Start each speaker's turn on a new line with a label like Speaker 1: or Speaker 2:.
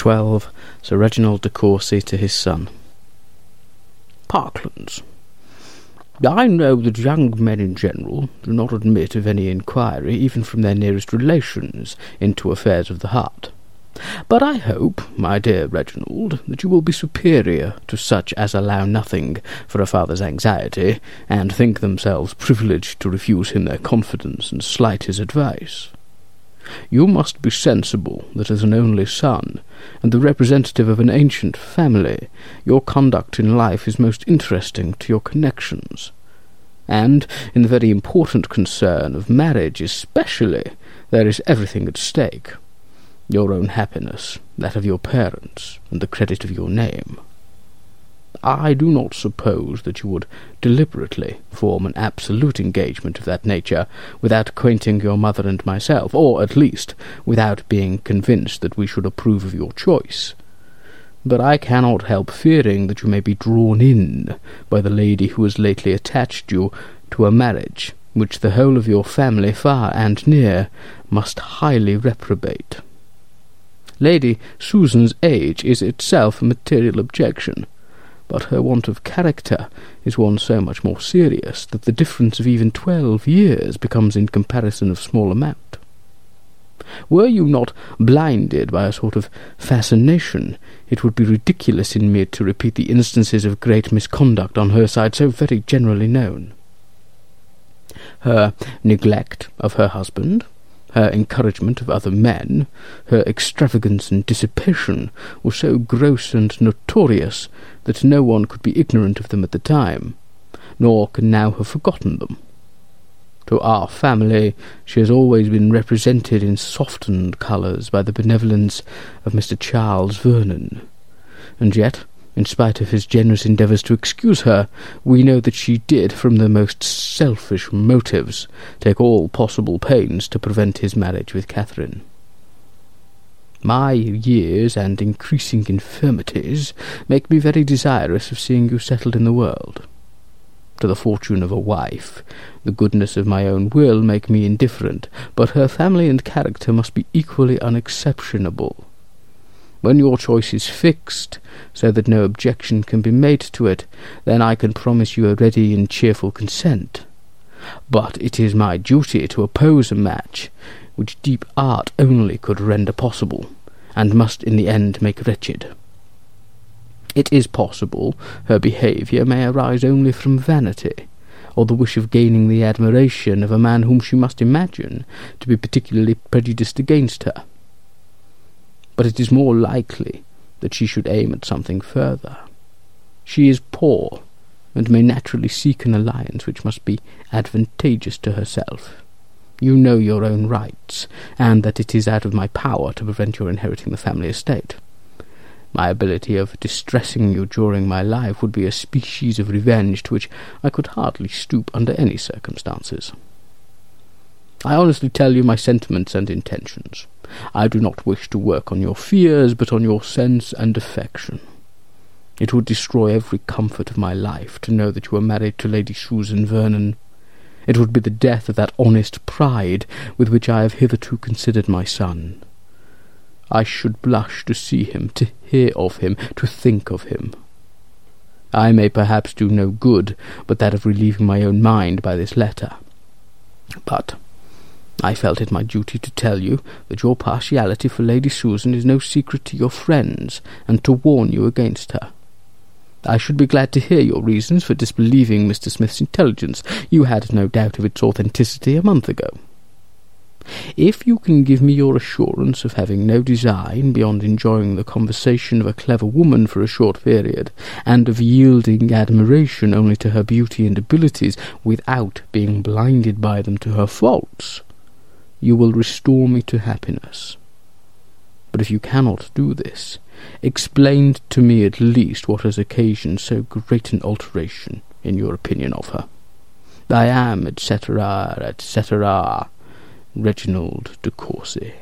Speaker 1: 12. Sir Reginald de Courcy to his son. Parklands. I know that young men in general do not admit of any inquiry, even from their nearest relations, into affairs of the heart. But I hope, my dear Reginald, that you will be superior to such as allow nothing for a father's anxiety, and think themselves privileged to refuse him their confidence and slight his advice. You must be sensible that as an only son, and the representative of an ancient family, your conduct in life is most interesting to your connections. And in the very important concern of marriage especially, there is everything at stake. Your own happiness, that of your parents, and the credit of your name. I do not suppose that you would deliberately form an absolute engagement of that nature without acquainting your mother and myself, or at least without being convinced that we should approve of your choice. But I cannot help fearing that you may be drawn in by the lady who has lately attached you to a marriage which the whole of your family, far and near, must highly reprobate. Lady Susan's age is itself a material objection but her want of character is one so much more serious that the difference of even twelve years becomes in comparison of small amount. Were you not blinded by a sort of fascination, it would be ridiculous in me to repeat the instances of great misconduct on her side so very generally known. Her neglect of her husband, her encouragement of other men, her extravagance and dissipation, were so gross and notorious that no one could be ignorant of them at the time, nor can now have forgotten them. To our family she has always been represented in softened colours by the benevolence of Mr. Charles Vernon, and yet in spite of his generous endeavours to excuse her, we know that she did, from the most selfish motives, take all possible pains to prevent his marriage with Catherine. My years and increasing infirmities make me very desirous of seeing you settled in the world. To the fortune of a wife, the goodness of my own will make me indifferent, but her family and character must be equally unexceptionable. When your choice is fixed, so that no objection can be made to it, then I can promise you a ready and cheerful consent. But it is my duty to oppose a match which deep art only could render possible, and must in the end make wretched. It is possible her behaviour may arise only from vanity, or the wish of gaining the admiration of a man whom she must imagine to be particularly prejudiced against her but it is more likely that she should aim at something further. She is poor, and may naturally seek an alliance which must be advantageous to herself. You know your own rights, and that it is out of my power to prevent your inheriting the family estate. My ability of distressing you during my life would be a species of revenge to which I could hardly stoop under any circumstances. I honestly tell you my sentiments and intentions. I do not wish to work on your fears, but on your sense and affection. It would destroy every comfort of my life to know that you were married to Lady Susan Vernon. It would be the death of that honest pride with which I have hitherto considered my son. I should blush to see him, to hear of him, to think of him. I may perhaps do no good but that of relieving my own mind by this letter. But I felt it my duty to tell you that your partiality for Lady Susan is no secret to your friends, and to warn you against her. I should be glad to hear your reasons for disbelieving Mr. Smith's intelligence. You had no doubt of its authenticity a month ago. If you can give me your assurance of having no design beyond enjoying the conversation of a clever woman for a short period, and of yielding admiration only to her beauty and abilities without being blinded by them to her faults, you will restore me to happiness. But if you cannot do this, explain to me at least what has occasioned so great an alteration in your opinion of her. I am, etc., etc., Reginald de Courcy.